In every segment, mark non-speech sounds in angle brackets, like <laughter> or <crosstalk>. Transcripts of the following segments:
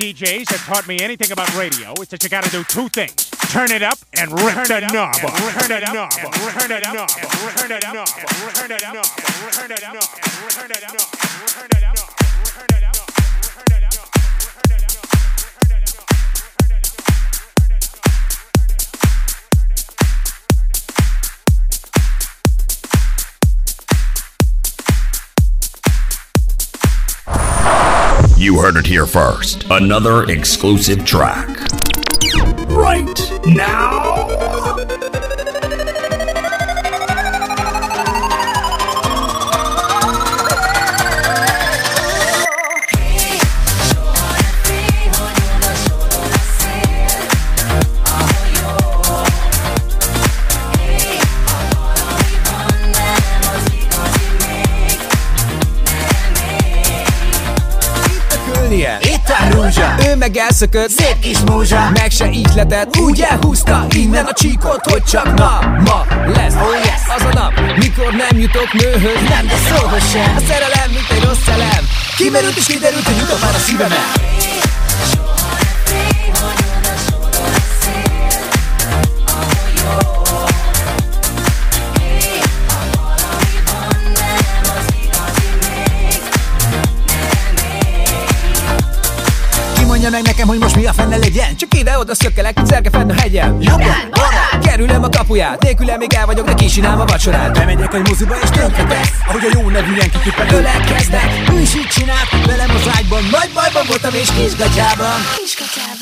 DJs have taught me anything about radio, it's that you gotta do two things. Turn it up and rip the knob Turn it up and turn it up turn it up turn it up turn it up turn it up You heard it here first. Another exclusive track. Right now. Ő meg elszökött, szép kis múzsa. Meg se ihletett, úgy elhúzta Innen a csíkot, hogy csak na Ma lesz, oh yes, az a nap Mikor nem jutok nőhöz, nem, de szóhoz sem. A szerelem, mint egy rossz elem. Kimerült és kiderült, hogy jutok már a szívemet meg nekem, hogy most mi a fenne legyen Csak ide-oda szökkelek, szerke fenn a hegyen. Jobban, barát, kerülöm a kapuját Nélküle még el vagyok, de kísínálom a vacsorát. Bemegyek egy moziba és tönkretesz Ahogy a jó nevű renkikippen ölelkeznek. Ő is így csinált, velem az ágyban Nagy bajban voltam és kisgatyában Kisgatyában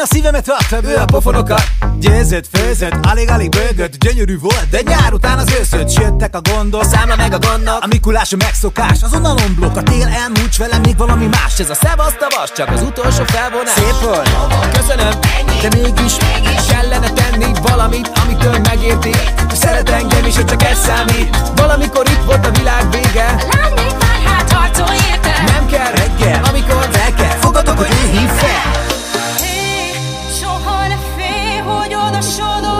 Én a szívemet raktam, ő a pofonokat. Győzött, főzött, alig-alig bőgött Gyönyörű volt, de nyár után az őszött Jöttek a gondok, számla meg a gondok A Mikulás a megszokás, azonnal omblok A tél elmúlt velem még valami más. Ez a szevasz tavas, csak az utolsó felvonás. Szép volt, köszönöm, de mégis Kellene tenni valamit, amitől megérti. Szeret engem is, hogy csak ez számít. Valamikor itt volt a világ vége. A lány még már hát harcol érte Nem kell reggel, amikor fel kell. Fogadok, hogy ő hív fel hogy oda sodor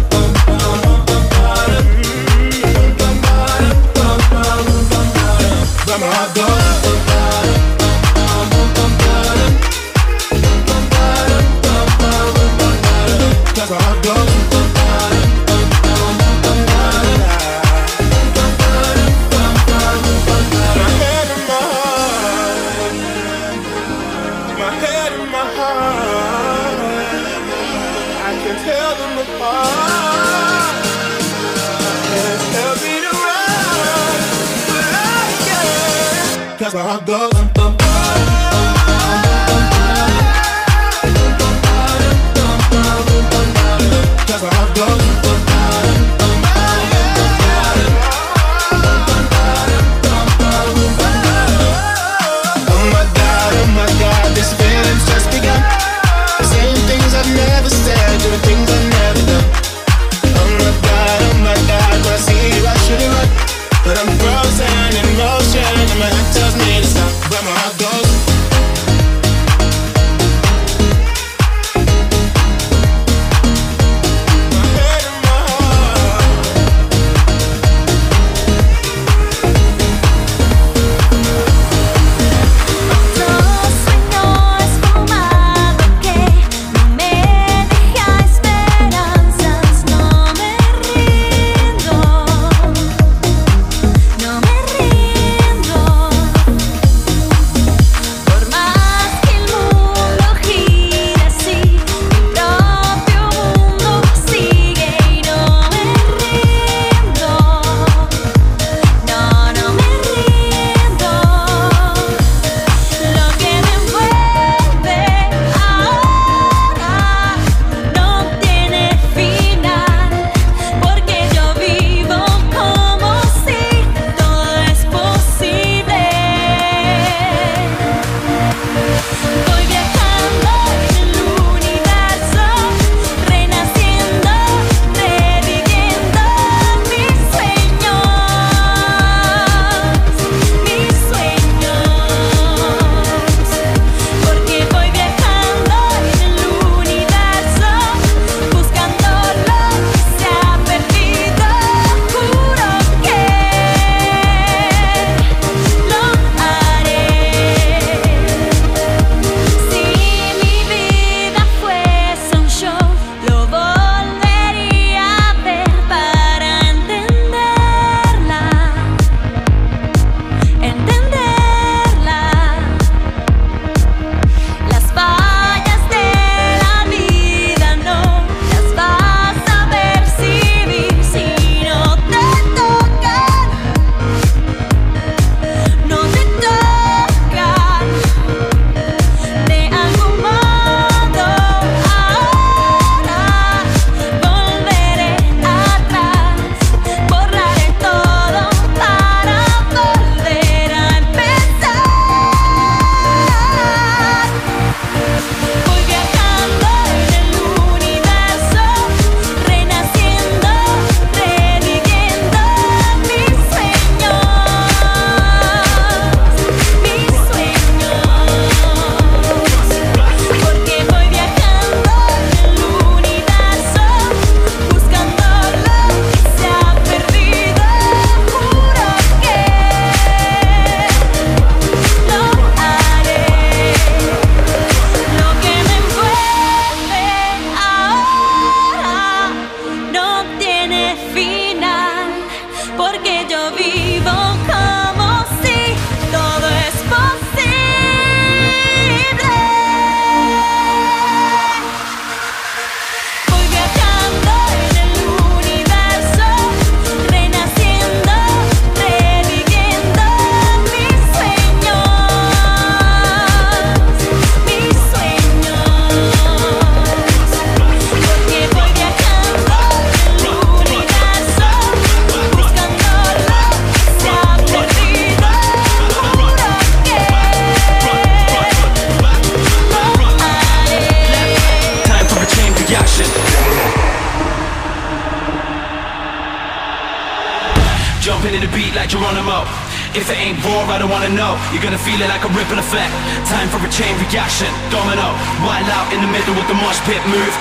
You're gonna feel it like a ripple effect. Time for a chain reaction. Domino. Wild out in the middle with the mosh pit move.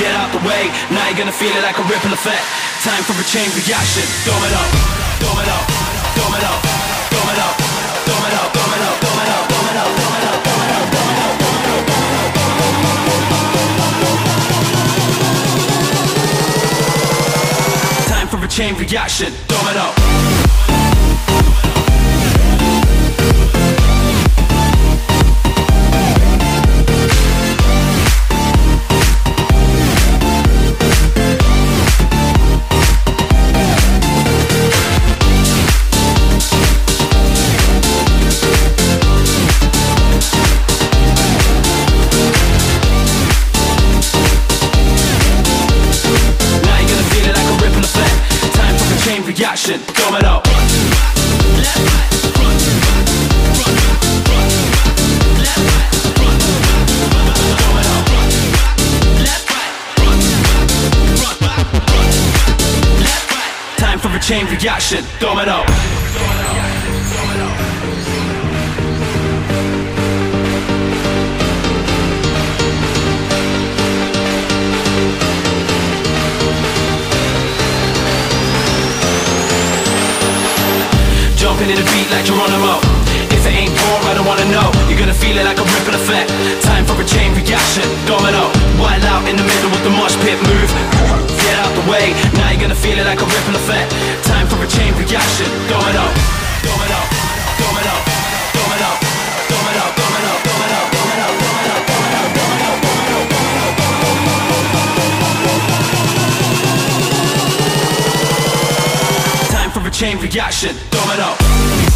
Get out the way. Now you're gonna feel it like a ripple effect. Time for a chain reaction. Domino. Domino. Domino. Domino. Domino. Domino. Domino. Domino. Domino. Time for a chain reaction. Domino. action, Time for a chain reaction, domino. domino. Jumping in the beat like Geronimo. If it ain't raw, I don't wanna know. You're gonna feel it like a ripple effect. Time for a chain reaction. Domino. Wild out in the middle with the mosh pit move. <laughs> Get out the way. Now you're gonna feel it like a ripple effect. Time for a chain reaction. Domino. Chain reaction. Domino.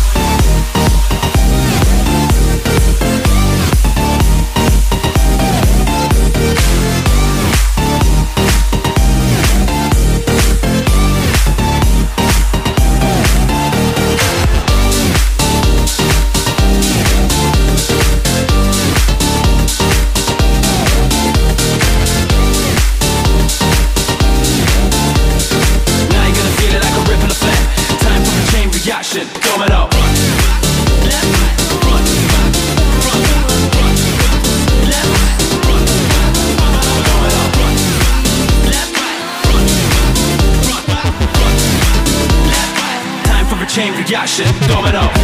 shit domino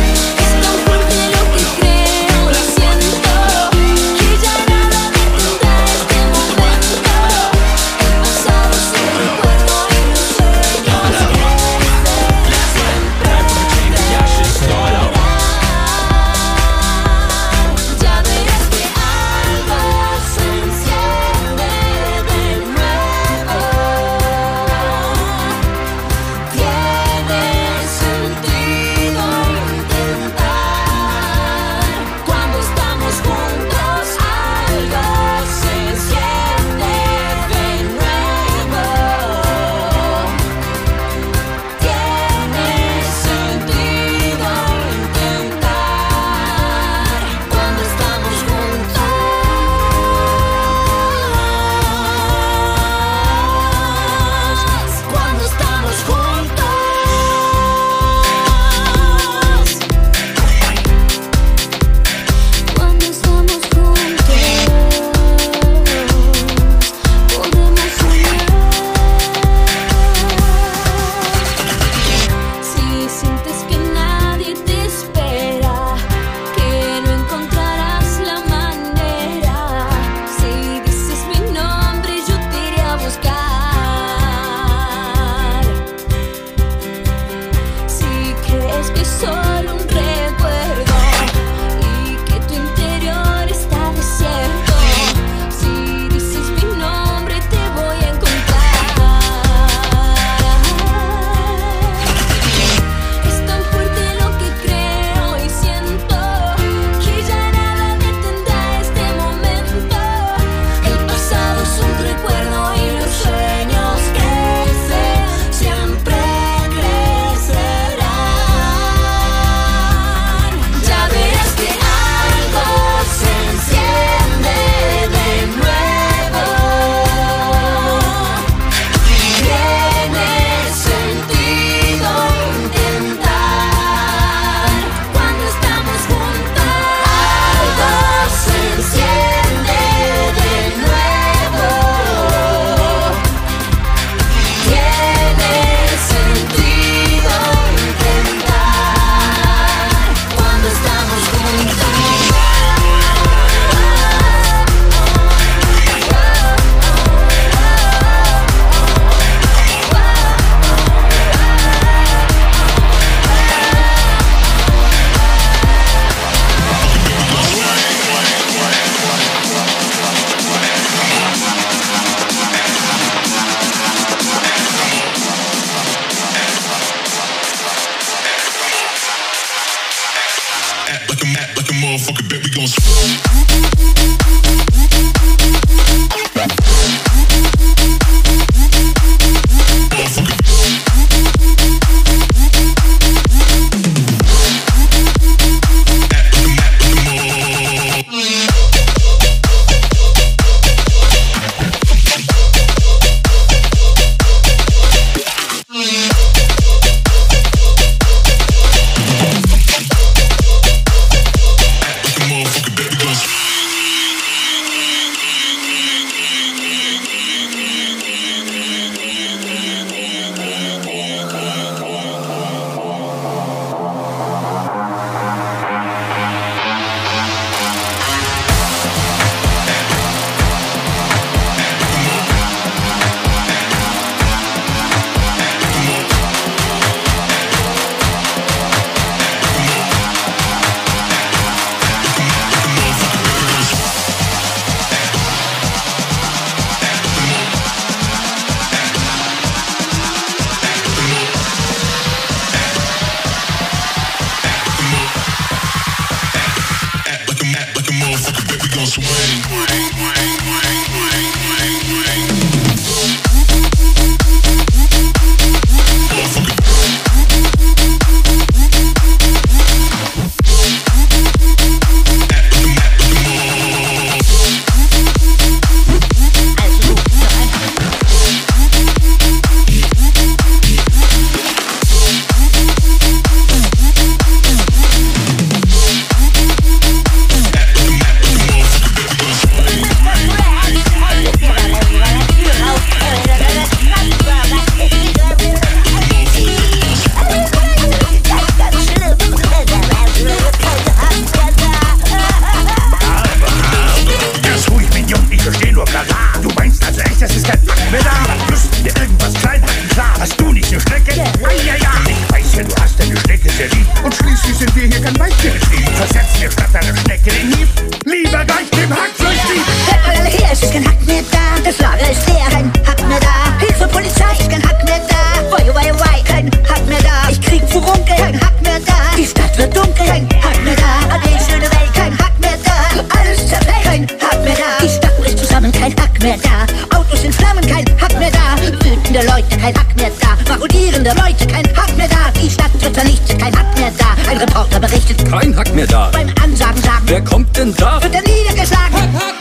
ist kein Hack mehr da. Das Lager ist leer, kein Hack mehr da. Hilfe, Polizei, ist kein Hack mehr da. Wei, wei, wei, kein Hack mehr da. Ich krieg Furunkel, kein Hack mehr da. Die Stadt wird dunkel, kein Hack mehr da. Ade, schöne Welt, kein Hack mehr da. Alles zerfällt, kein Hack mehr da. Die Stadt bricht zusammen, kein Hack mehr da. Autos in Flammen, kein Hack mehr da. Wütende Leute, kein Hack mehr da. Marodierende Leute, kein Hack mehr da. Die Stadt wird vernichtet, kein Hack mehr da. Ein Reporter berichtet, Kein Hack mehr da. beim Ansagen sagen, Wer kommt denn da? wird er niedergeschlagen. Wir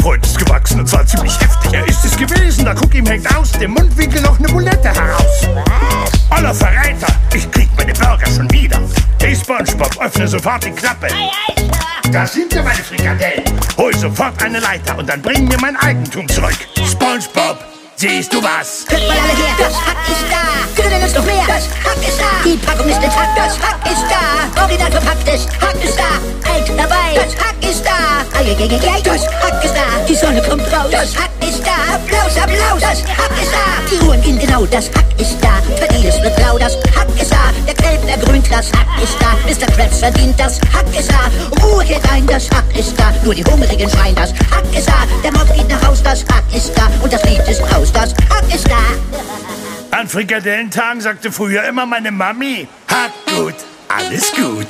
Freund ist gewachsen und zwar ziemlich heftig. Er ist es gewesen, da guck ihm hängt aus dem Mundwinkel noch eine Bulette heraus. Aller Verräter, ich krieg meine Burger schon wieder. Hey Spongebob, öffne sofort die Klappe. Da sind ja meine Frikadellen. Hol sofort eine Leiter und dann bring mir mein Eigentum zurück. Spongebob, siehst du was? Hört mal alle her, das Hack ist da. Nenn es noch mehr, das Hack ist da. Die Packung ist intakt, das Hack ist da. Original verpacktes Hack ist da. Eieieiei, das Hack ist da. Die Sonne kommt raus, das Hack ist da. Applaus, Applaus, das Hack ist da. Die Uhren gehen genau, das Hack ist da. Verdientes wird blau, das Hack ist da. Der Kelb ergrünt, das Hack ist da. Mr. Krabs verdient, das Hack ist da. Ruhe kehrt ein, das Hack ist da. Nur die Hungrigen schreien, das Hack ist da. Der Mob geht nach Haus, das Hack ist da. Und das Lied ist raus, das Hack ist da. An Frikadellentagen sagte früher immer meine Mami, hat gut, alles gut.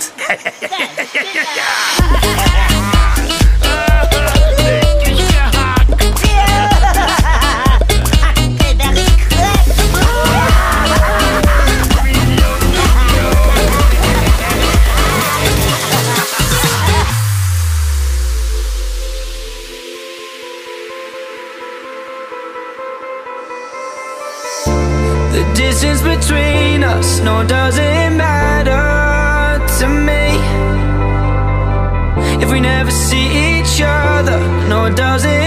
No, doesn't matter to me. If we never see each other, no, doesn't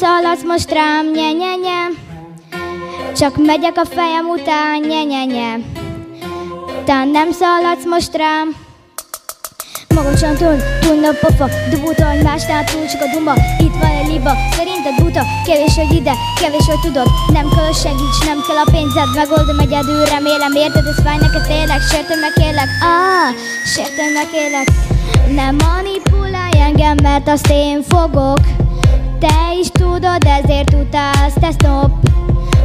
szaladsz most rám, nye nye nye. Csak megyek a fejem után, nye nye nye. Te nem szaladsz most rám Magasan túl, túl a pofa Dubóta egymásnál túl csak a duma Itt van egy liba, szerinted buta Kevés vagy ide, kevés vagy tudod. Nem kell hogy segíts, nem kell a pénzed Megoldom egyedül, remélem érted Ez fáj neked tényleg, sértem meg kérlek Ah, sértem meg kérlek Nem manipulálj engem, mert azt én fogok Te is tudod, ezért utálsz, te stop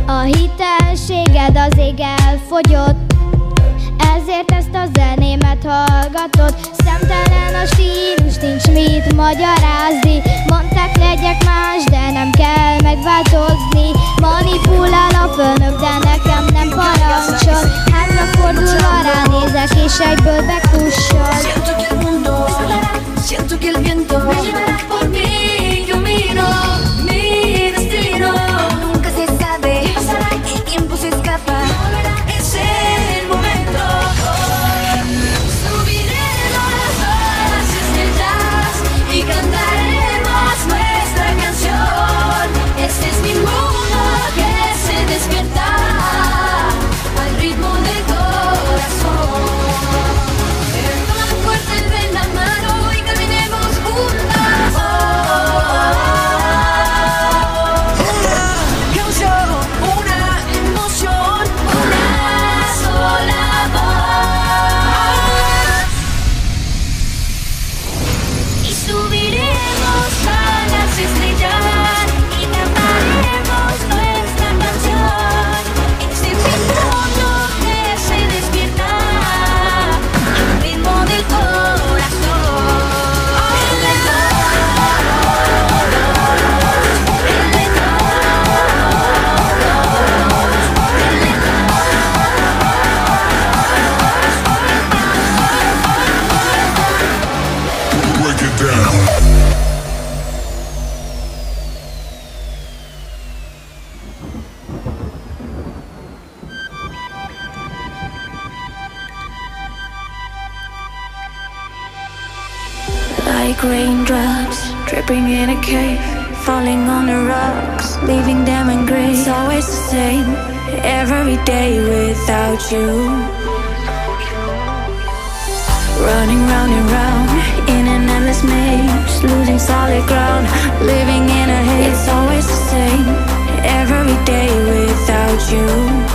A hitelséged az ég elfogyott. Ezért ezt a zenémet hallgatod. Szemtelen a stílus, nincs mit magyarázni. Mondták legyek más, de nem kell megváltozni. Manipulál a főnök, de nekem nem parancsol Hátrafordulva ránézek, és egyből bekussol Siento que el viento me llevará por mí. Yo miro falling on the rocks, leaving them in gray. It's always the same, every day without you. Running round and round in an endless maze, losing solid ground, living in a haze. It's always the same, every day without you.